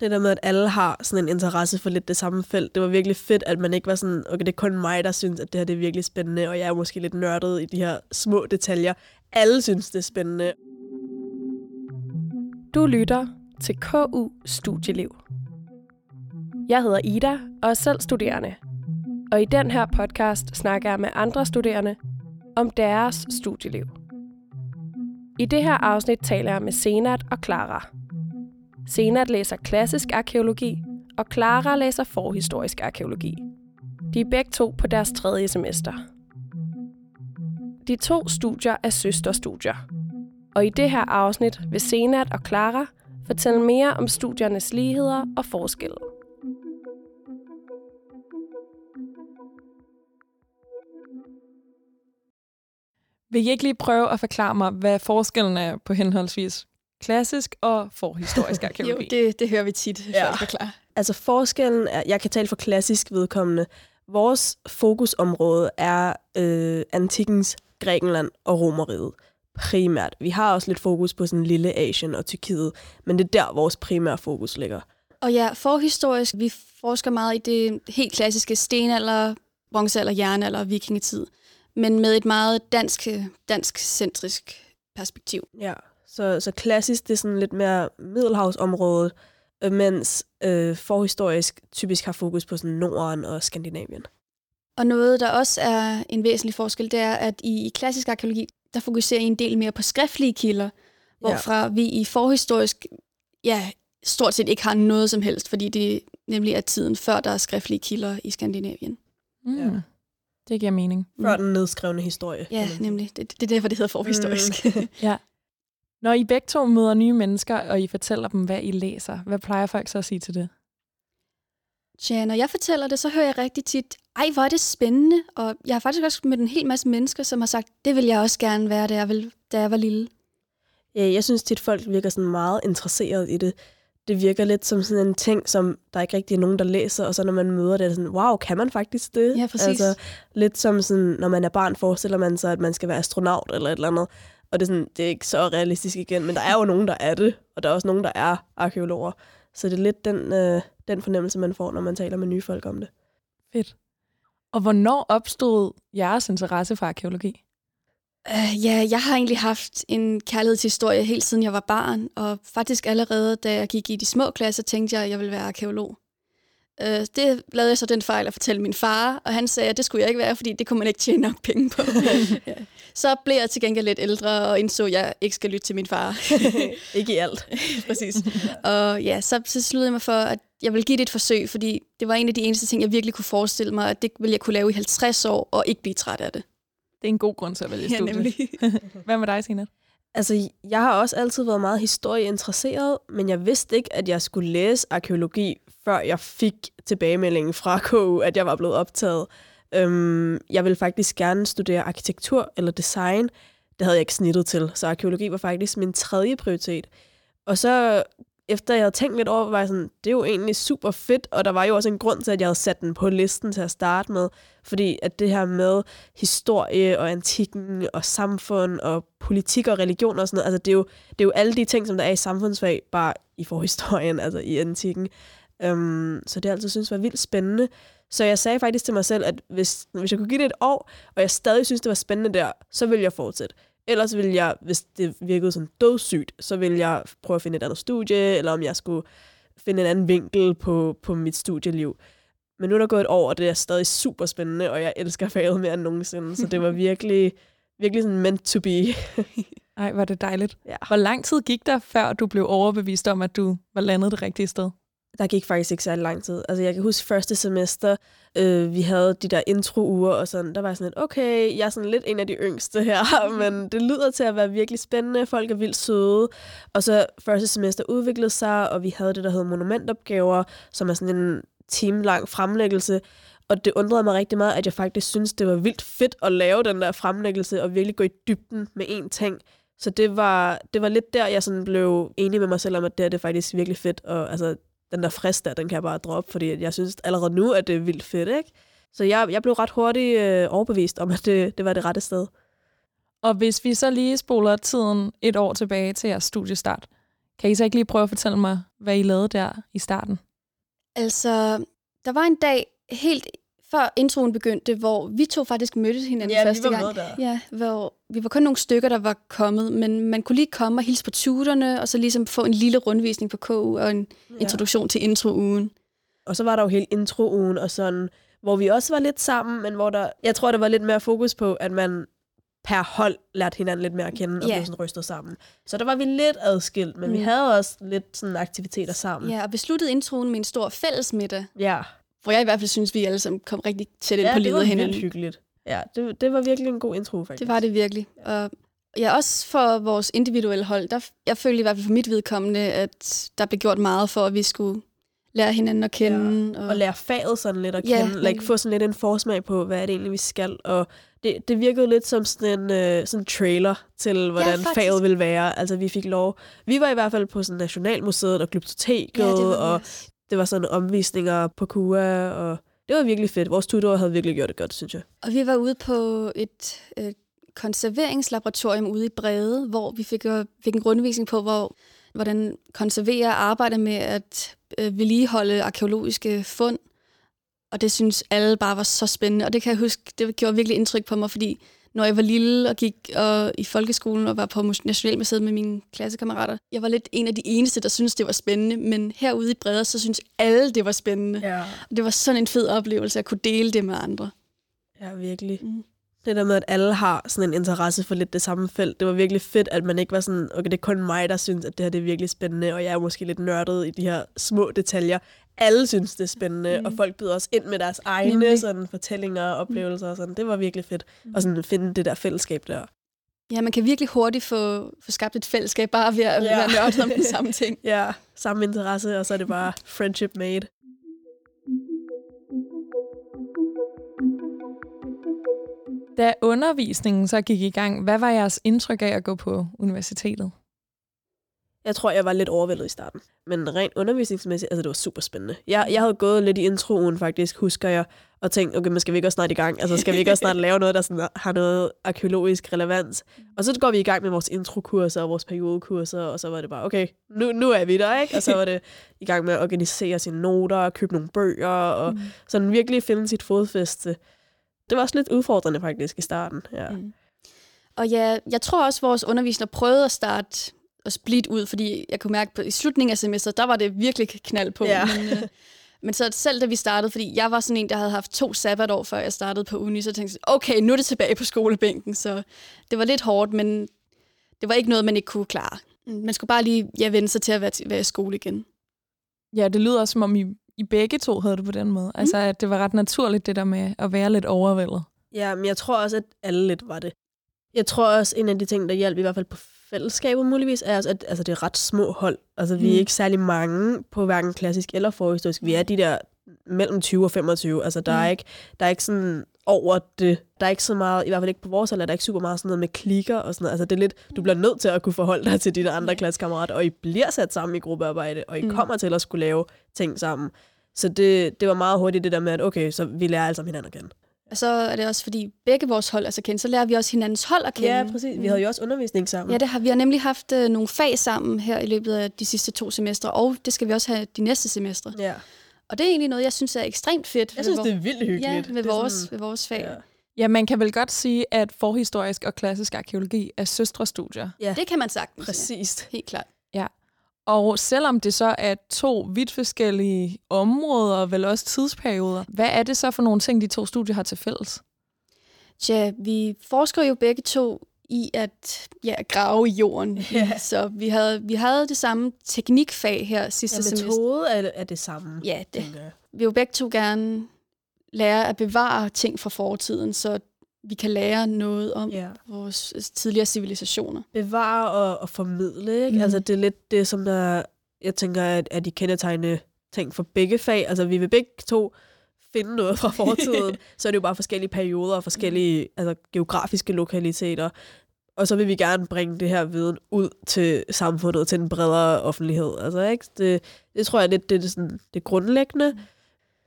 Det der med, at alle har sådan en interesse for lidt det samme felt, det var virkelig fedt, at man ikke var sådan, okay, det er kun mig, der synes, at det her det er virkelig spændende, og jeg er måske lidt nørdet i de her små detaljer. Alle synes, det er spændende. Du lytter til KU Studieliv. Jeg hedder Ida og er selv studerende. Og i den her podcast snakker jeg med andre studerende om deres studieliv. I det her afsnit taler jeg med Senat og Clara. Senat læser klassisk arkeologi, og Clara læser forhistorisk arkeologi. De er begge to på deres tredje semester. De to studier er søsterstudier, og i det her afsnit vil Senat og Clara fortælle mere om studiernes ligheder og forskelle. Vil I ikke lige prøve at forklare mig, hvad forskellen er på henholdsvis klassisk og forhistorisk arkeologi? jo, det, det hører vi tit, ja. folk forklare. Altså forskellen er, jeg kan tale for klassisk vedkommende, vores fokusområde er øh, antikkens Grækenland og Romeriet primært. Vi har også lidt fokus på sådan lille Asien og Tyrkiet, men det er der, vores primære fokus ligger. Og ja, forhistorisk, vi forsker meget i det helt klassiske stenalder, bronzealder, jernalder og vikingetid, men med et meget dansk, dansk-centrisk perspektiv. Ja, så, så klassisk, det er sådan lidt mere middelhavsområdet, øh, mens øh, forhistorisk typisk har fokus på sådan Norden og Skandinavien. Og noget, der også er en væsentlig forskel, det er, at i, i klassisk arkeologi, der fokuserer I en del mere på skriftlige kilder, hvorfra ja. vi i forhistorisk ja, stort set ikke har noget som helst, fordi det nemlig er tiden før der er skriftlige kilder i Skandinavien. Mm. Ja. Det giver mening. Før den nedskrevne historie. Ja, nemlig. Det, det er derfor, det hedder forhistorisk. Mm. ja. Når I begge to møder nye mennesker, og I fortæller dem, hvad I læser, hvad plejer folk så at sige til det? Ja, når jeg fortæller det, så hører jeg rigtig tit, ej, hvor er det spændende. Og jeg har faktisk også med en hel masse mennesker, som har sagt, det vil jeg også gerne være, da jeg, vil, da jeg var lille. Ja, jeg synes tit, folk virker sådan meget interesseret i det. Det virker lidt som sådan en ting, som der ikke rigtig er nogen, der læser, og så når man møder det, er det sådan, wow, kan man faktisk det? Ja, præcis. Altså, lidt som sådan, når man er barn, forestiller man sig, at man skal være astronaut eller et eller andet. Og det er, sådan, det er ikke så realistisk igen, men der er jo nogen, der er det, og der er også nogen, der er arkeologer. Så det er lidt den, øh, den fornemmelse, man får, når man taler med nye folk om det. Fedt. Og hvornår opstod jeres interesse for arkeologi? Uh, ja, jeg har egentlig haft en kærlighedshistorie helt siden jeg var barn, og faktisk allerede da jeg gik i de små klasser, tænkte jeg, at jeg ville være arkeolog. Uh, det lavede jeg så den fejl at fortælle min far, og han sagde, at det skulle jeg ikke være, fordi det kunne man ikke tjene nok penge på. ja. Så blev jeg til gengæld lidt ældre, og indså, at jeg ikke skal lytte til min far. ikke i alt. Præcis. Og ja, så, så sluttede jeg mig for, at jeg ville give det et forsøg, fordi det var en af de eneste ting, jeg virkelig kunne forestille mig, at det ville jeg kunne lave i 50 år, og ikke blive træt af det. Det er en god grund til at vælge studiet. Ja, nemlig. Hvad med dig, Sina? Altså, jeg har også altid været meget historieinteresseret, men jeg vidste ikke, at jeg skulle læse arkeologi, før jeg fik tilbagemeldingen fra KU, at jeg var blevet optaget. Øhm, jeg ville faktisk gerne studere arkitektur eller design. Det havde jeg ikke snittet til, så arkeologi var faktisk min tredje prioritet. Og så efter jeg havde tænkt lidt over, var jeg sådan, det er jo egentlig super fedt, og der var jo også en grund til, at jeg havde sat den på listen til at starte med, fordi at det her med historie og antikken og samfund og politik og religion og sådan noget, altså det er jo, det er jo alle de ting, som der er i samfundsfag, bare i forhistorien, altså i antikken. Um, så det altid synes var vildt spændende. Så jeg sagde faktisk til mig selv, at hvis, hvis jeg kunne give det et år, og jeg stadig synes, det var spændende der, så ville jeg fortsætte. Ellers ville jeg, hvis det virkede sådan dødssygt, så ville jeg prøve at finde et andet studie, eller om jeg skulle finde en anden vinkel på, på mit studieliv. Men nu er der gået et år, og det er stadig super spændende, og jeg elsker faget mere end nogensinde. Så det var virkelig, virkelig sådan meant to be. Ej, var det dejligt. Ja. Hvor lang tid gik der, før du blev overbevist om, at du var landet det rigtige sted? Der gik faktisk ikke særlig lang tid. Altså, jeg kan huske første semester, øh, vi havde de der intro-uger og sådan, der var sådan lidt, okay, jeg er sådan lidt en af de yngste her, men det lyder til at være virkelig spændende, folk er vildt søde. Og så første semester udviklede sig, og vi havde det, der hed monumentopgaver, som er sådan en timelang fremlæggelse, og det undrede mig rigtig meget, at jeg faktisk synes, det var vildt fedt at lave den der fremlæggelse, og virkelig gå i dybden med én ting. Så det var, det var lidt der, jeg sådan blev enig med mig selv om, at det, er det faktisk virkelig fedt. Og altså, den der frist der, den kan jeg bare droppe, fordi jeg synes allerede nu, at det er vildt fedt, ikke? Så jeg, jeg blev ret hurtigt øh, overbevist om, at det, det var det rette sted. Og hvis vi så lige spoler tiden et år tilbage til jeres studiestart, Kan I så ikke lige prøve at fortælle mig, hvad I lavede der i starten? Altså, der var en dag helt før introen begyndte, hvor vi to faktisk mødtes hinanden Ja, vi første var gang. Ja, hvor vi var kun nogle stykker, der var kommet, men man kunne lige komme og hilse på tuterne, og så ligesom få en lille rundvisning på KU og en ja. introduktion til introugen. Og så var der jo hele introugen og sådan, hvor vi også var lidt sammen, men hvor der, jeg tror, der var lidt mere fokus på, at man per hold lærte hinanden lidt mere at kende og Ja. blev sådan rystet sammen. Så der var vi lidt adskilt, men mm. vi havde også lidt sådan aktiviteter sammen. Ja, og vi sluttede introen med en stor fællesmiddag, ja. Hvor jeg i hvert fald synes, vi alle sammen kom rigtig tæt ind ja på det livet var af hinanden. hyggeligt. Ja, det, det var virkelig en god intro, faktisk. Det var det virkelig. Og ja, også for vores individuelle hold, der, jeg følte i hvert fald for mit vedkommende, at der blev gjort meget for, at vi skulle lære hinanden at kende. og lære faget sådan lidt at Ja, kende, like, få sådan lidt en forsmag på, hvad er det egentlig, vi skal, og det, det virkede lidt som sådan en øh, sådan trailer til, hvordan faktisk. faget ville være. Altså, vi fik lov, vi var i hvert fald på sådan Nationalmuseet og Glyptoteket, ja, det var og det var sådan omvisninger på KUA, og det var virkelig fedt. Vores tutorer havde virkelig gjort det godt, synes jeg. Og vi var ude på et øh, konserveringslaboratorium ude i Brede, hvor vi fik, øh, fik en rundvisning på, hvor, hvordan konserverer arbejder med at øh, vedligeholde arkeologiske fund. Og det synes alle bare var så spændende. Og det kan jeg huske, det gjorde virkelig indtryk på mig, fordi når jeg var lille og gik og, i folkeskolen og var på Mus- Nationalmuseet med mine klassekammerater, jeg var lidt en af de eneste, der syntes, det var spændende. Men herude i Brede, så synes alle, det var spændende. Ja, Og det var sådan en fed oplevelse at kunne dele det med andre. ja virkelig. Mm. Det der med, at alle har sådan en interesse for lidt det samme felt, det var virkelig fedt, at man ikke var sådan, okay, det er kun mig, der synes, at det her det er virkelig spændende, og jeg er måske lidt nørdet i de her små detaljer. Alle synes, det er spændende, mm. og folk byder også ind med deres egne Nemlig. sådan, fortællinger og oplevelser og sådan. Det var virkelig fedt at sådan finde det der fællesskab der. Ja, man kan virkelig hurtigt få, få skabt et fællesskab bare ved at Ja. ja. være nørdet om den samme ting. Ja, samme interesse, og så er det bare friendship made. Da undervisningen så gik i gang, hvad var jeres indtryk af at gå på universitetet? Jeg tror, jeg var lidt overvældet i starten. Men rent undervisningsmæssigt, altså det var super spændende. Jeg, jeg havde gået lidt i introen faktisk, husker jeg, og tænkt, okay, men skal vi ikke også snart i gang? Altså skal vi ikke også snart lave noget, der sådan har noget arkeologisk relevans? Og så går vi i gang med vores introkurser og vores periodekurser, og så var det bare, okay, nu, nu er vi der, ikke? Og så var det i gang med at organisere sine noter, købe nogle bøger, og mm. sådan virkelig finde sit fodfæste. Det var også lidt udfordrende faktisk i starten, ja. Mm. Og ja, jeg tror også, at vores undervisere prøvede at starte og split ud, fordi jeg kunne mærke, at i slutningen af semesteret, der var det virkelig knald på. Ja. Men, øh, men så selv da vi startede, fordi jeg var sådan en, der havde haft to sabbatår, før jeg startede på uni, så tænkte jeg, okay, nu er det tilbage på skolebænken. Så det var lidt hårdt, men det var ikke noget, man ikke kunne klare. Man skulle bare lige ja, vende sig til at være, være i skole igen. Ja, det lyder som om I, I begge to havde det på den måde. Altså, at det var ret naturligt, det der med at være lidt overvældet. Ja, men jeg tror også, at alle lidt var det. Jeg tror også, en af de ting, der hjalp i hvert fald på fællesskabet muligvis, er også, at altså, det er ret små hold. Altså, vi er Mm. ikke særlig mange på hverken klassisk eller forhistorisk. Vi er de der mellem 20 og 25. Altså, der, er Mm. ikke, der er ikke sådan over det. Der er ikke så meget, i hvert fald ikke på vores alder, der er ikke super meget sådan noget med klikker og sådan noget. Altså, det er lidt, du bliver nødt til at kunne forholde dig til dine andre klassekammerater, og I bliver sat sammen i gruppearbejde, og I Mm. kommer til at skulle lave ting sammen. Så det, det var meget hurtigt det der med, at okay, så vi lærer alle sammen hinanden at kende. Og så er det også, fordi begge vores hold er så kendt, så lærer vi også hinandens hold at kende. Ja, præcis. Vi havde jo også undervisning sammen. Ja, det har vi har nemlig haft øh, nogle fag sammen her i løbet af de sidste to semestre, og det skal vi også have de næste semestre. ja. Og det er egentlig noget, jeg synes er ekstremt fedt. Jeg synes, det er vildt hyggeligt. Ja, ved, det er vores, sådan- ved vores fag. Ja. Ja. Ja, man kan vel godt sige, at forhistorisk og klassisk arkeologi er søstre studier. ja, Det kan man sagtens. Ja. præcis. Helt klart. Og selvom det så er to vidt forskellige områder, og vel også tidsperioder, hvad er det så for nogle ting, de to studier har til fælles? Tja, vi forsker jo begge to i at ja, grave i jorden. Ja. Så vi havde, vi havde det samme teknikfag her sidste Ja, semester. metode er, er det samme. Ja, det. tænker jeg. Vi vil jo begge to gerne lære at bevare ting fra fortiden, så vi kan lære noget om Ja. vores tidligere civilisationer. Bevare og, og formidle, ikke? Mm. Altså, det er lidt det, som der, jeg tænker, at, er de kendetegnende ting for begge fag. Altså, vi vil begge to finde noget fra fortiden, så er det jo bare forskellige perioder og forskellige altså, geografiske lokaliteter. Og så vil vi gerne bringe det her viden ud til samfundet, til den bredere offentlighed. Altså, ikke? Det, det tror jeg lidt, det er sådan, det grundlæggende.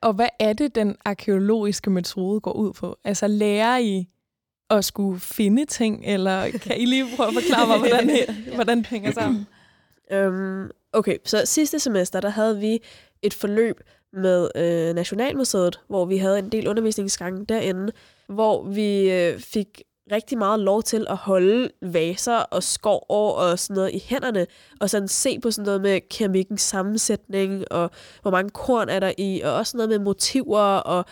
Og hvad er det, den arkeologiske metode går ud på? Altså lærer I at skulle finde ting, eller kan I lige prøve at forklare mig, hvordan, hvordan det hænger sammen? Øhm, okay, så sidste semester, der havde vi et forløb med øh, Nationalmuseet, hvor vi havde en del undervisningsgange derinde, hvor vi øh, fik rigtig meget lov til at holde vaser og skår og sådan noget i hænderne, og sådan se på sådan noget med keramikkens sammensætning, og hvor mange korn er der i, og også noget med motiver og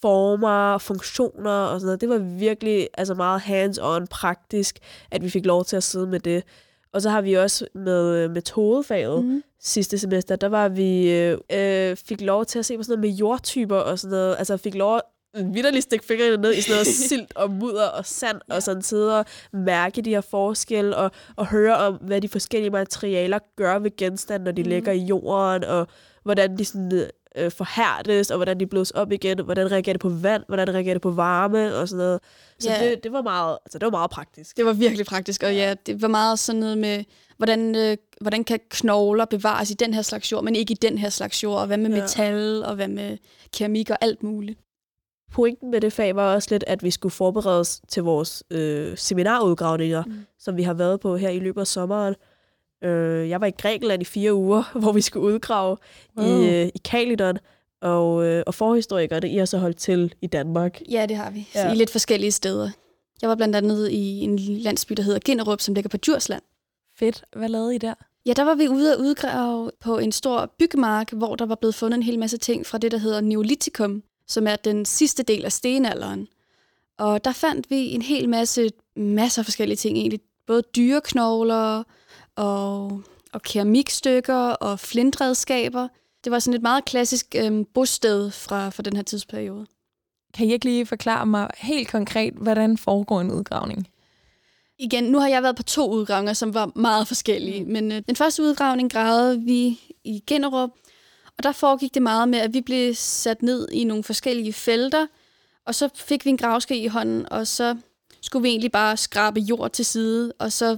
former og funktioner og sådan noget. Det var virkelig altså meget hands-on praktisk, at vi fik lov til at sidde med det. Og så har vi også med øh, metodefaget mm. sidste semester, der var vi øh, øh, fik lov til at se på sådan noget med jordtyper og sådan noget. Altså fik lov vidderligt stikke fingrene ned i sådan noget silt og mudder og sand, ja. og sådan sidde og mærke de her forskelle, og, og høre om, hvad de forskellige materialer gør ved genstande, når de mm. ligger i jorden, og hvordan de sådan øh, forhærdes, og hvordan de blås op igen, og hvordan reagerer det på vand, hvordan reagerer det på varme, og sådan noget. Så ja. det, det, var meget, altså, det var meget praktisk. Det var virkelig praktisk, og ja, det var meget sådan noget med, hvordan, øh, hvordan kan knogler bevares i den her slags jord, men ikke i den her slags jord, og hvad med ja. metal, og hvad med keramik og alt muligt pointen med det fag var også lidt, at vi skulle forberede os til vores øh, seminarudgravninger, mm. som vi har været på her i løbet af sommeren. Øh, jeg var i Grækenland i fire uger, hvor vi skulle udgrave wow. i, øh, i Kalidon, og, øh, og forhistorikerne, I har så holdt til i Danmark. Ja, det har vi. Ja. Så i lidt forskellige steder. Jeg var blandt andet i en landsby, der hedder Ginderup, som ligger på Djursland. Fedt. Hvad lavede I der? Ja, der var vi ude at udgrave på en stor byggemark, hvor der var blevet fundet en hel masse ting fra det, der hedder Neolitikum, som er den sidste del af stenalderen. Og der fandt vi en hel masse, masser af forskellige ting egentlig. Både dyreknogler og, og keramikstykker og flintredskaber. Det var sådan et meget klassisk øhm, bosted fra, fra den her tidsperiode. Kan I ikke lige forklare mig helt konkret, hvordan foregår en udgravning? Igen, nu har jeg været på to udgravninger, som var meget forskellige. Mm. Men øh, den første udgravning gravede vi i Generup, og der foregik det meget med, at vi blev sat ned i nogle forskellige felter, og så fik vi en gravske i hånden, og så skulle vi egentlig bare skrabe jord til side, og så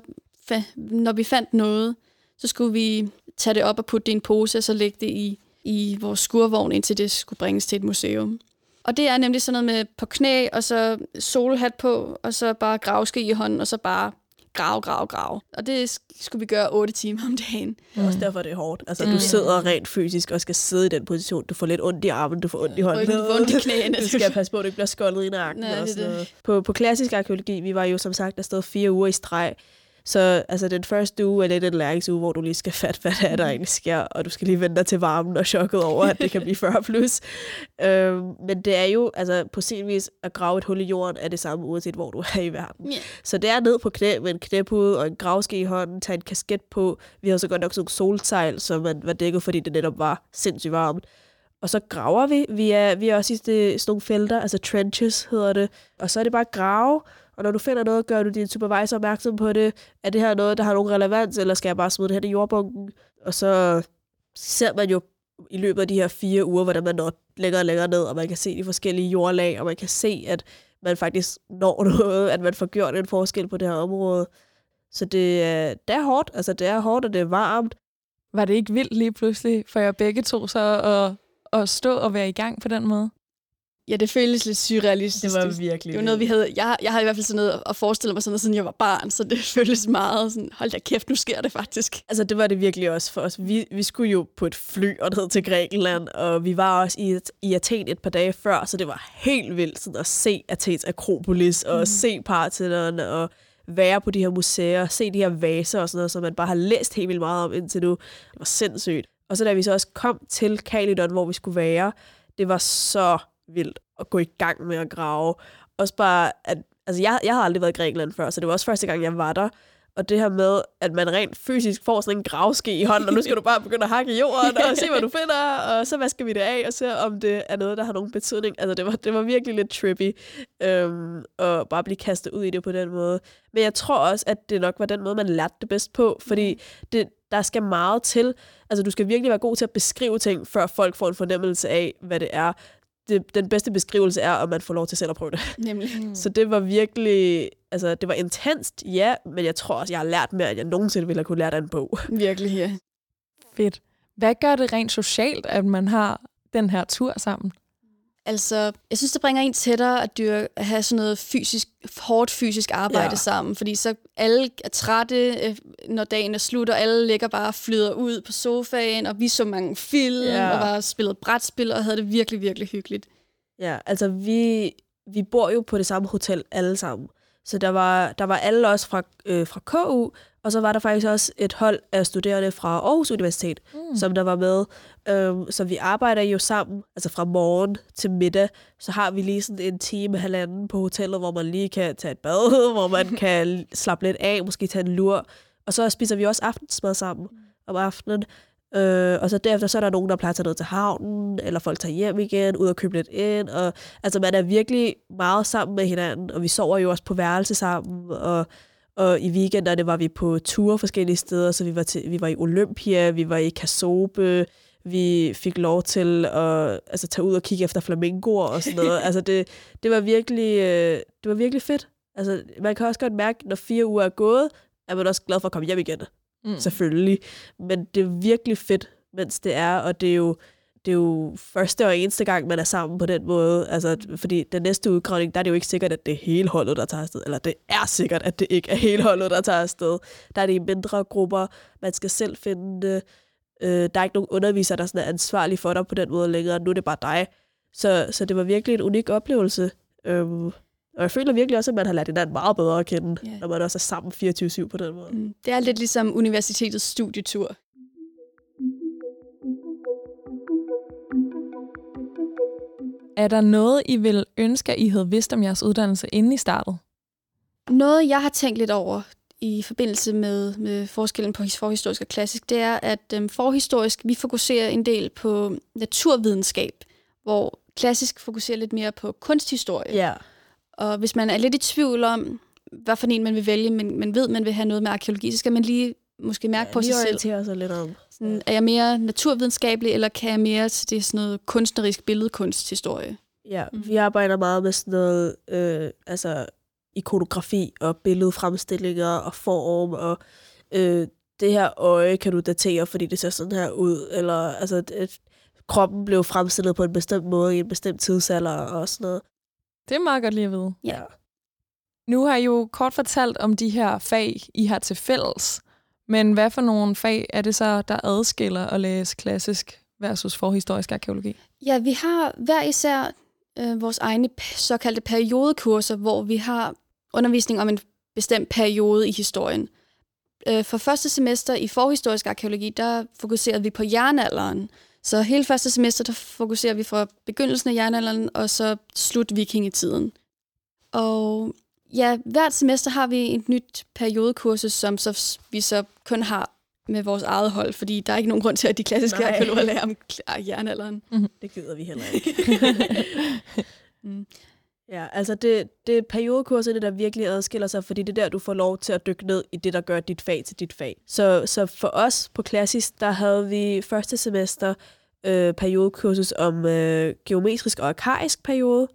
når vi fandt noget, så skulle vi tage det op og putte det i en pose, og så lægge det i, i vores skurvogn, indtil det skulle bringes til et museum. Og det er nemlig sådan noget med på knæ, og så solhat på, og så bare gravske i hånden, og så bare grave, grave, grave. Og det skulle vi gøre 8 timer om dagen. Mm. Også derfor det er hårdt. Altså, mm. du sidder rent fysisk og skal sidde i den position. Du får lidt ondt i armen, du får ondt i hånden. Du får ondt i knæene. du skal passe på, at du ikke bliver skoldet i nakken. Nej, og sådan det. På, på klassisk arkeologi, vi var jo som sagt afsted fire uger i streg. Så altså, den første uge er lidt en læringsuge, hvor du lige skal fatte, hvad det er, der egentlig sker, og du skal lige vente dig til varmen og chokket over, at det kan blive 40 plus. øhm, men det er jo, altså på sin vis, at grave et hul i jorden er det samme, uanset hvor du er i verden. Yeah. Så det er ned på knæ med en knæpude og en gravske i hånden, tage en kasket på. Vi har så godt nok sådan nogle solsejl, som man var dækket, fordi det netop var sindssygt varmt. Og så graver vi. Vi er, vi er også i sådan nogle felter, altså trenches hedder det. Og så er det bare grave, og når du finder noget, gør du din supervisor opmærksom på det. Er det her noget, der har nogen relevans, eller skal jeg bare smide det her i jordbunken? Og så ser man jo i løbet af de her fire uger, hvordan man når længere og længere ned, og man kan se de forskellige jordlag, og man kan se, at man faktisk når noget, at man får gjort en forskel på det her område. Så det, øh, det er hårdt, altså det er hårdt, og det er varmt. Var det ikke vildt lige pludselig for jer begge to så at, at stå og være i gang på den måde? Ja, det føles lidt surrealistisk. Det var virkelig Det var noget, vi havde... Jeg, jeg har i hvert fald sådan noget at forestille mig sådan noget, siden jeg var barn, så det føles meget sådan, hold da kæft, nu sker det faktisk. Altså, det var det virkelig også for os. Vi, vi skulle jo på et fly og ned til Grækenland, og vi var også i, i Athen et par dage før, så det var helt vildt sådan at se Athens Akropolis, og mm. se Parthenon, og være på de her museer, se de her vaser og sådan noget, som man bare har læst helt vildt meget om indtil nu. Det var sindssygt. Og så da vi så også kom til Kalidon, hvor vi skulle være, det var så vildt at gå i gang med at grave. Også bare, at altså jeg, jeg har aldrig været i Grækenland før, så det var også første gang, jeg var der. Og det her med, at man rent fysisk får sådan en gravske i hånden, og nu skal du bare begynde at hakke i jorden, og se, hvad du finder, og så vasker vi det af, og se, om det er noget, der har nogen betydning. Altså, det var, det var virkelig lidt trippy, øhm, at bare blive kastet ud i det på den måde. Men jeg tror også, at det nok var den måde, man lærte det bedst på, fordi det, der skal meget til. Altså, du skal virkelig være god til at beskrive ting, før folk får en fornemmelse af, hvad det er det, den bedste beskrivelse er, at man får lov til selv at prøve det. Nemlig. Mm. Så det var virkelig, altså det var intenst, ja, men jeg tror også, jeg har lært mere, at jeg nogensinde ville have kunne lære af en bog. Virkelig, ja. Fedt. Hvad gør det rent socialt, at man har den her tur sammen? Altså, jeg synes, det bringer en tættere at, dyrke, at have sådan noget fysisk, hårdt fysisk arbejde ja. sammen, fordi så alle er trætte, øh, når dagen er slut, og alle ligger bare og flyder ud på sofaen, og vi så mange film, ja. og bare spillet brætspil, og havde det virkelig, virkelig hyggeligt. Ja, altså vi, vi bor jo på det samme hotel alle sammen. Så der var, der var alle os fra, øh, fra KU, og så var der faktisk også et hold af studerende fra Aarhus Universitet, mm. som der var med. Øhm, så vi arbejder jo sammen, altså fra morgen til middag, så har vi lige sådan en time, halvanden på hotellet, hvor man lige kan tage et bad, hvor man kan slappe lidt af, måske tage en lur. Og så spiser vi også aftensmad sammen mm. om aftenen. Øh, og så derefter så er der nogen, der plejer at tage ned til havnen, eller folk tager hjem igen, ud og købe lidt ind. Og, altså man er virkelig meget sammen med hinanden, og vi sover jo også på værelse sammen, og og i weekenderne var vi på ture forskellige steder, så vi var, til, vi var i Olympia, vi var i Kasobe, vi fik lov til at altså, tage ud og kigge efter flamingoer og sådan noget. altså det, det, var virkelig, øh, det var virkelig fedt. Altså, man kan også godt mærke, når fire uger er gået, er man også glad for at komme hjem igen. Mm. Selvfølgelig. Men det er virkelig fedt, mens det er, og det er jo, det er jo første og eneste gang, man er sammen på den måde. Altså, fordi den næste udgravning, der er det jo ikke sikkert, at det er hele holdet, der tager afsted. Eller det er sikkert, at det ikke er hele holdet, der tager afsted. Der er det i mindre grupper. Man skal selv finde det. Øh, der er ikke nogen underviser, der sådan er ansvarlig for dig på den måde længere. Nu er det bare dig. Så, så det var virkelig en unik oplevelse. Øhm, og jeg føler virkelig også, at man har lært hinanden meget bedre at kende, yeah. når man også er sammen 24-7 på den måde. Mm. Det er lidt ligesom universitetets studietur. Er der noget, I vil ønske, at I havde vidst om jeres uddannelse, inden I startede? Noget, jeg har tænkt lidt over i forbindelse med, med forskellen på forhistorisk og klassisk, det er, at øhm, forhistorisk, vi fokuserer en del på naturvidenskab, hvor klassisk fokuserer lidt mere på kunsthistorie. Ja. Og hvis man er lidt i tvivl om, hvad for en man vil vælge, men man ved, man vil have noget med arkeologi, så skal man lige måske mærke ja, på sig selv. sig lidt om. Sådan, er jeg mere naturvidenskabelig, eller kan jeg mere til det sådan noget kunstnerisk billedkunsthistorie? Ja, mm. vi arbejder meget med sådan noget, øh, altså ikonografi og billedfremstillinger og form, og øh, det her øje kan du datere, fordi det ser sådan her ud, eller altså, det, kroppen blev fremstillet på en bestemt måde i en bestemt tidsalder og sådan noget. Det er meget godt lige at vide. Ja. Nu har I jo kort fortalt om de her fag, I har til fælles. Men hvad for nogle fag er det så, der adskiller at læse klassisk versus forhistorisk arkeologi? Ja, vi har hver især øh, vores egne såkaldte periodekurser, hvor vi har undervisning om en bestemt periode i historien. Øh, for første semester i forhistorisk arkeologi, der fokuserede vi på jernalderen. Så hele første semester, der fokuserer vi fra begyndelsen af jernalderen og så slut vikingetiden. Og ja, hvert semester har vi et nyt periodekursus, som så, vi så kun har med vores eget hold, fordi der er ikke nogen grund til, at de klassiske arkeologer lærer om jernalderen. Mm-hmm. Det gider vi heller ikke. mm. Ja, altså det, det er periodekurset, der virkelig adskiller sig, fordi det er der, du får lov til at dykke ned i det, der gør dit fag til dit fag. Så, så for os på klassisk, der havde vi første semester øh, periodekursus om øh, geometrisk og arkaisk periode,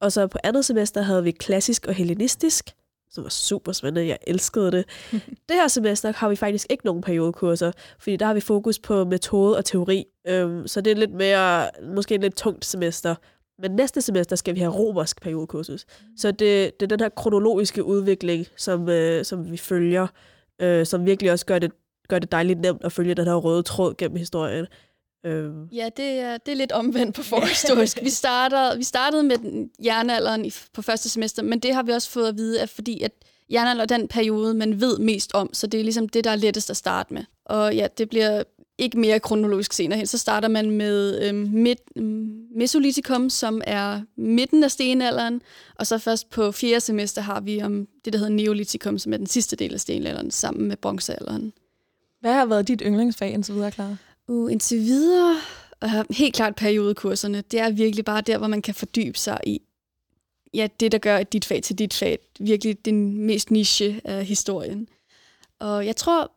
og så på andet semester havde vi klassisk og hellenistisk, som var super spændende. Jeg elskede det. det her semester har vi faktisk ikke nogen periodekurser, fordi der har vi fokus på metode og teori. Øhm, så det er lidt mere, måske et lidt tungt semester. Men næste semester skal vi have romersk periodekursus. Så det, det er den her kronologiske udvikling, som, øh, som vi følger, øh, som virkelig også gør det, gør det dejligt nemt at følge den her røde tråd gennem historien. Øhm. Ja, det er, det er lidt omvendt på forhistorisk. vi, starter, vi startede med jernalderen i, på første semester, men det har vi også fået at vide, at fordi at jernalder er den periode, man ved mest om, så det er ligesom det, der er lettest at starte med. Og ja, det bliver ikke mere kronologisk senere hen. Så starter man med øhm, midt, Mesolitikum, som er midten af stenalderen, og så først på fjerde semester har vi om det, der hedder Neolitikum, som er den sidste del af stenalderen, sammen med bronzealderen. Hvad har været dit yndlingsfag indtil videre, Clara? Uh, indtil videre, uh, helt klart periodekurserne. Det er virkelig bare der, hvor man kan fordybe sig i ja, det, der gør dit fag til dit fag. Virkelig den mest niche af historien. Og jeg tror,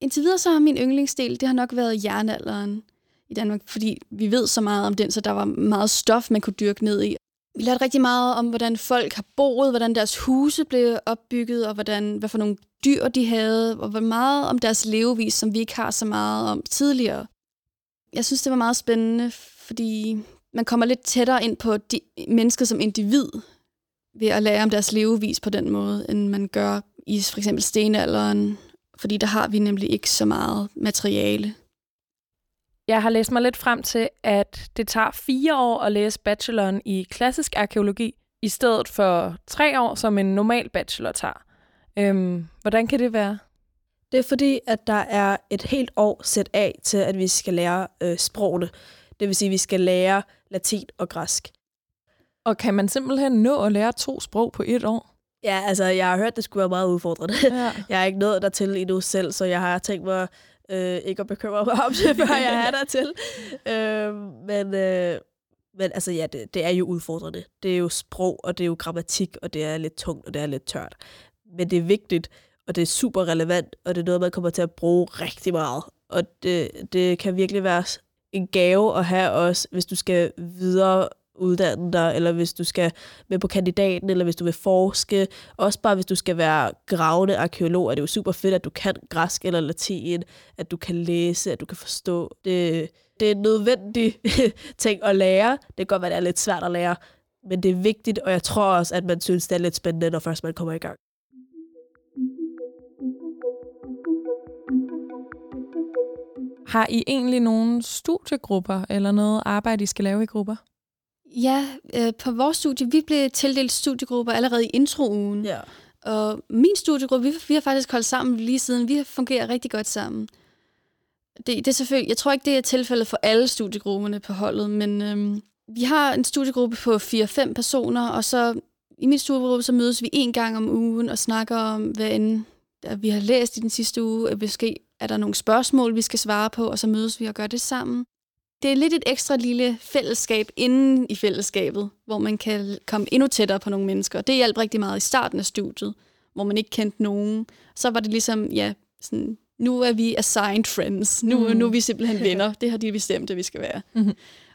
indtil videre så har min yndlingsdel, det har nok været jernalderen i Danmark, fordi vi ved så meget om den, så der var meget stof, man kunne dyrke ned i. Vi lærte rigtig meget om, hvordan folk har boet, hvordan deres huse blev opbygget, og hvordan, hvad for nogle dyr de havde, og hvor meget om deres levevis, som vi ikke har så meget om tidligere jeg synes, det var meget spændende, fordi man kommer lidt tættere ind på de, mennesker som individ, ved at lære om deres levevis på den måde, end man gør i for eksempel stenalderen, fordi der har vi nemlig ikke så meget materiale. Jeg har læst mig lidt frem til, at det tager fire år at læse bacheloren i klassisk arkeologi, i stedet for tre år, som en normal bachelor tager. Øhm, hvordan kan det være? Det er fordi, at der er et helt år sat af til, at vi skal lære øh, sprogene. Det vil sige, at vi skal lære latin og græsk. Og kan man simpelthen nå at lære to sprog på et år? Ja, altså, jeg har hørt, at det skulle være meget udfordrende. Ja. Jeg er ikke nået dertil endnu selv, så jeg har tænkt mig øh, ikke at bekymre mig om det, før jeg er dertil. øh, men, øh, men altså, ja, det, det er jo udfordrende. Det er jo sprog, og det er jo grammatik, og det er lidt tungt, og det er lidt tørt. Men det er vigtigt, og det er super relevant, og det er noget, man kommer til at bruge rigtig meget. Og det, det kan virkelig være en gave at have også, hvis du skal videre uddanne dig, eller hvis du skal med på kandidaten, eller hvis du vil forske. Også bare hvis du skal være gravende arkeolog, er det jo super fedt, at du kan græsk eller latin, at du kan læse, at du kan forstå. Det, det er en nødvendig ting at lære. Det kan godt være, det er lidt svært at lære, men det er vigtigt, og jeg tror også, at man synes, det er lidt spændende, når først man kommer i gang. Har I egentlig nogle studiegrupper eller noget arbejde, I skal lave i grupper? Ja, øh, på vores studie, vi blev tildelt studiegrupper allerede i introugen. Ja. Og min studiegruppe, vi, vi har faktisk holdt sammen lige siden. Vi fungerer rigtig godt sammen. Det, det er selvfølgelig, jeg tror ikke, det er tilfældet for alle studiegrupperne på holdet, men øhm, vi har en studiegruppe på 4-5 personer, og så i min studiegruppe, så mødes vi en gang om ugen og snakker om, hvad end vi har læst i den sidste uge. Måske er der nogle spørgsmål, vi skal svare på, og så mødes vi og gør det sammen det er lidt et ekstra lille fællesskab inden i fællesskabet, hvor man kan komme endnu tættere på nogle mennesker. Det hjalp rigtig meget i starten af studiet, hvor man ikke kendte nogen. Så var det ligesom, ja, sådan, nu er vi assigned friends. Nu, mm. nu er vi simpelthen venner. Det har de bestemt, at vi skal være. Mm.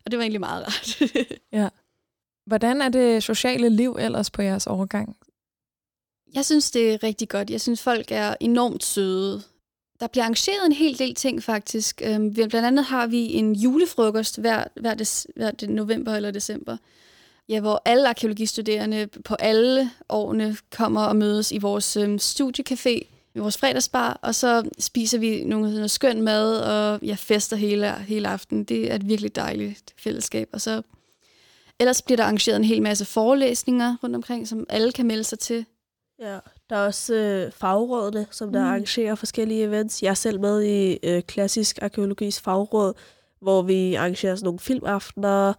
Og det var egentlig meget rart. ja. Hvordan er det sociale liv ellers på jeres overgang? Jeg synes, det er rigtig godt. Jeg synes, folk er enormt søde. Der bliver arrangeret en hel del ting faktisk. Øhm, blandt andet har vi en julefrokost hver, hver, des, hver des november eller december, ja, hvor alle arkeologistuderende på alle årene kommer og mødes i vores øhm, studiecafé, i vores fredagsbar, og så spiser vi nogle, noget skøn mad og ja, fester hele, hele aften. Det er et virkelig dejligt fællesskab. Og så ellers bliver der arrangeret en hel masse forelæsninger rundt omkring, som alle kan melde sig til. Ja, der er også øh, fagrådene, som der mm. arrangerer forskellige events. Jeg er selv med i øh, klassisk arkeologis fagråd, hvor vi arrangerer sådan nogle filmaftener,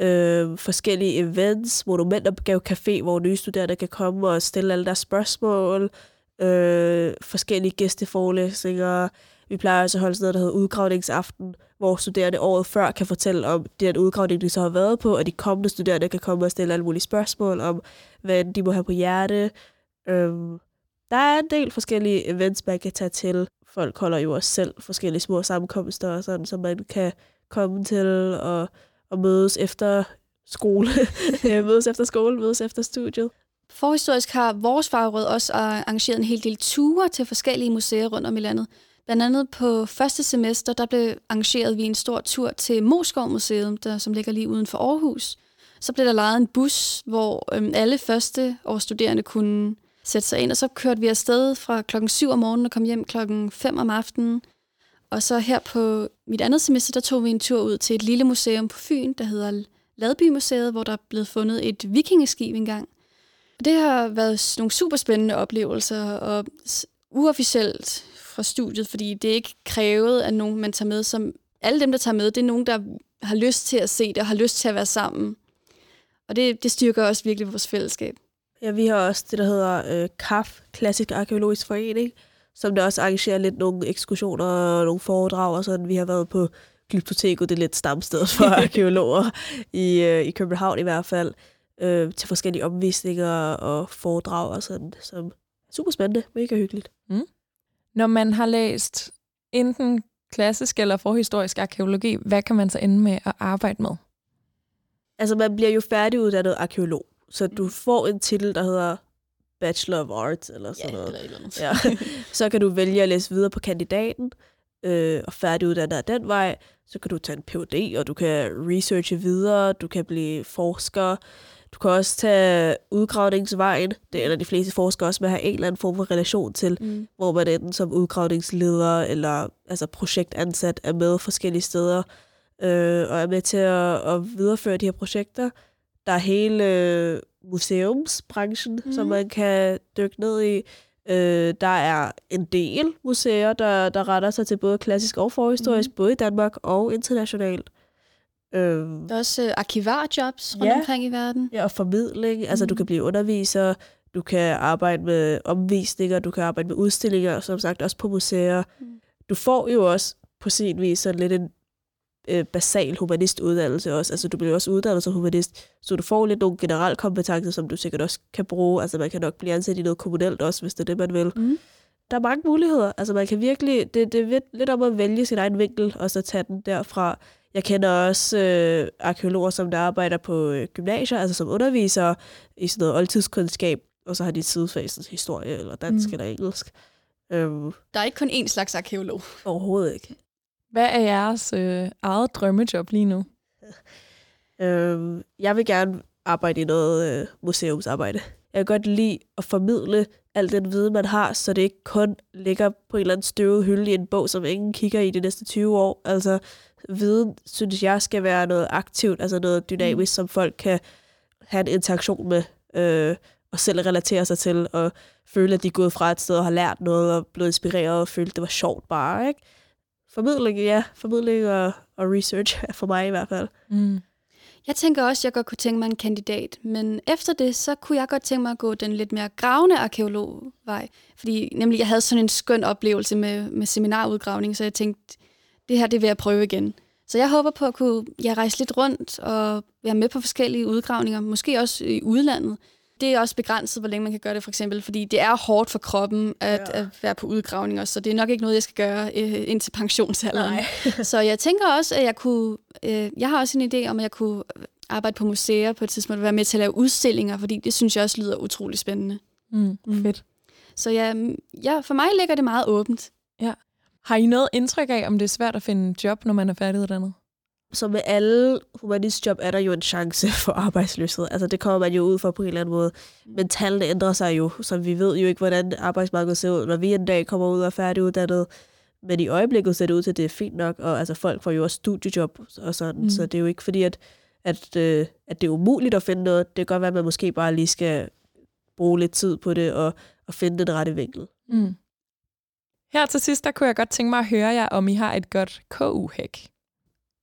øh, forskellige events, monumentopgave café, hvor nye studerende kan komme og stille alle deres spørgsmål, øh, forskellige gæsteforelæsninger. Vi plejer også at holde sådan noget, der hedder udgravningsaften, hvor studerende året før kan fortælle om den udgravning, de så har været på, og de kommende studerende kan komme og stille alle mulige spørgsmål om, hvad de må have på hjerte, Øhm, der er en del forskellige events, man kan tage til. Folk holder jo også selv forskellige små sammenkomster, og sådan, så man kan komme til og, og mødes efter skole. Øh, mødes efter skole, mødes efter studiet. Forhistorisk har vores fagråd også arrangeret en hel del ture til forskellige museer rundt om i landet. Blandt andet på første semester, der blev arrangeret vi en stor tur til Moskov Museum, der, som ligger lige uden for Aarhus. Så blev der lejet en bus, hvor øhm, alle første års studerende kunne sætte sig ind, og så kørte vi afsted fra klokken 7 om morgenen og kom hjem klokken 5 om aftenen. Og så her på mit andet semester, der tog vi en tur ud til et lille museum på Fyn, der hedder Ladby Museet, hvor der er blevet fundet et vikingeskib engang. Og det har været nogle super spændende oplevelser, og uofficielt fra studiet, fordi det er ikke krævet, at nogen man tager med, som alle dem, der tager med, det er nogen, der har lyst til at se det, og har lyst til at være sammen. Og det, det styrker også virkelig vores fællesskab. Ja, vi har også det, der hedder øh, KAF, Klassisk Arkeologisk Forening, som der også arrangerer lidt nogle ekskursioner og nogle foredrag og sådan. Vi har været på Glyptoteket, det er lidt stamsted for arkeologer i, øh, i København i hvert fald, øh, til forskellige omvisninger og foredrag og sådan, som er super spændende, mega hyggeligt. Mm. Når man har læst enten klassisk eller forhistorisk arkeologi, hvad kan man så ende med at arbejde med? Altså, man bliver jo færdiguddannet arkeolog. Så du får en titel, der hedder Bachelor of Arts, eller sådan ja, noget. Eller eller ja. Så kan du vælge at læse videre på kandidaten, øh, og færdiguddannet af den vej, så kan du tage en PhD, og du kan researche videre, du kan blive forsker, du kan også tage udgravningsvejen. Det ender de fleste forskere også med at have en eller anden form for relation til, mm. hvor man enten som udgravningsleder eller altså projektansat er med forskellige steder øh, og er med til at, at videreføre de her projekter. Der er hele øh, museumsbranchen, mm. som man kan dykke ned i. Øh, der er en del museer, der, der retter sig til både klassisk og forhistorisk, mm. både i Danmark og internationalt. Øh, der er også øh, arkivarjobs rundt ja, omkring i verden. Ja, og formidling. Mm. Altså, du kan blive underviser, du kan arbejde med omvisninger, du kan arbejde med udstillinger, som sagt også på museer. Mm. Du får jo også på sin vis sådan lidt en øh, basal humanistuddannelse også. Altså, du bliver også uddannet som humanist, så du får lidt nogle generelle kompetencer, som du sikkert også kan bruge. Altså, man kan nok blive ansat i noget kommunalt også, hvis det er det, man vil. Mm. Der er mange muligheder. Altså, man kan virkelig... Det, det er lidt om at vælge sin egen vinkel, og så tage den derfra. Jeg kender også øh, arkeologer, som der arbejder på øh, gymnasier, altså som undervisere i sådan noget oldtidskundskab, og så har de sidefasens historie, eller dansk mm. eller engelsk. Um, der er ikke kun én slags arkeolog. Overhovedet ikke. Hvad er jeres øh, eget drømmejob lige nu? øhm, jeg vil gerne arbejde i noget øh, museumsarbejde. Jeg kan godt lide at formidle al den viden, man har, så det ikke kun ligger på en eller anden støvet hylde i en bog, som ingen kigger i de næste 20 år. Altså, viden, synes jeg, skal være noget aktivt, altså noget dynamisk, mm. som folk kan have en interaktion med, øh, og selv relatere sig til, og føle, at de er gået fra et sted og har lært noget, og blevet inspireret, og føle, at det var sjovt bare, ikke? Formidling, ja, formidling og, og research for mig i hvert fald. Mm. Jeg tænker også, at jeg godt kunne tænke mig en kandidat, men efter det, så kunne jeg godt tænke mig at gå den lidt mere gravende arkeologvej. Fordi nemlig, jeg havde sådan en skøn oplevelse med, med seminarudgravning, så jeg tænkte, det her, det vil jeg prøve igen. Så jeg håber på at kunne ja, rejse lidt rundt og være med på forskellige udgravninger, måske også i udlandet, det er også begrænset, hvor længe man kan gøre det, for eksempel, fordi det er hårdt for kroppen at, ja. at være på udgravninger, så det er nok ikke noget, jeg skal gøre øh, indtil pensionsalderen. så jeg tænker også, at jeg kunne... Øh, jeg har også en idé om, at jeg kunne arbejde på museer på et tidspunkt, og være med til at lave udstillinger, fordi det synes jeg også lyder utrolig spændende. Mm, mm. Fedt. Så ja, ja, for mig ligger det meget åbent. Ja. Har I noget indtryk af, om det er svært at finde job, når man er færdiguddannet? Så med alle humanistjob er der jo en chance for arbejdsløshed. Altså det kommer man jo ud for på en eller anden måde. Men tallene ændrer sig jo, så vi ved jo ikke, hvordan arbejdsmarkedet ser ud, når vi en dag kommer ud og er færdiguddannet. Men i øjeblikket ser det ud til, at det er fint nok, og altså folk får jo også studiejob og sådan, mm. så det er jo ikke fordi, at, at, øh, at det er umuligt at finde noget. Det kan godt være, at man måske bare lige skal bruge lidt tid på det og, og finde den rette vinkel. Mm. Her til sidst, der kunne jeg godt tænke mig at høre jer, om I har et godt KU-hæk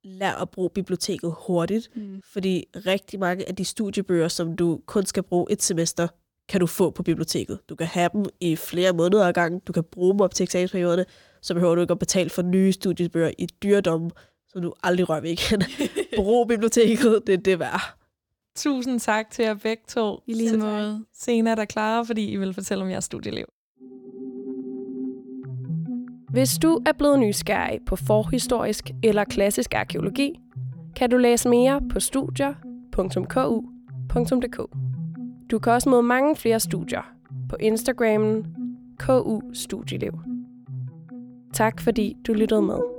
lær at bruge biblioteket hurtigt, mm. fordi rigtig mange af de studiebøger, som du kun skal bruge et semester, kan du få på biblioteket. Du kan have dem i flere måneder ad gangen, du kan bruge dem op til eksamensperioderne, så behøver du ikke at betale for nye studiebøger i dyrdom, så du aldrig rører ved igen. Brug biblioteket, det er det værd. Tusind tak til jer begge to. I lige måde. Senere der klar, fordi I vil fortælle om jeres studieliv. Hvis du er blevet nysgerrig på forhistorisk eller klassisk arkeologi, kan du læse mere på studier.ku.dk. Du kan også møde mange flere studier på Instagramen KU Studieliv. Tak fordi du lyttede med.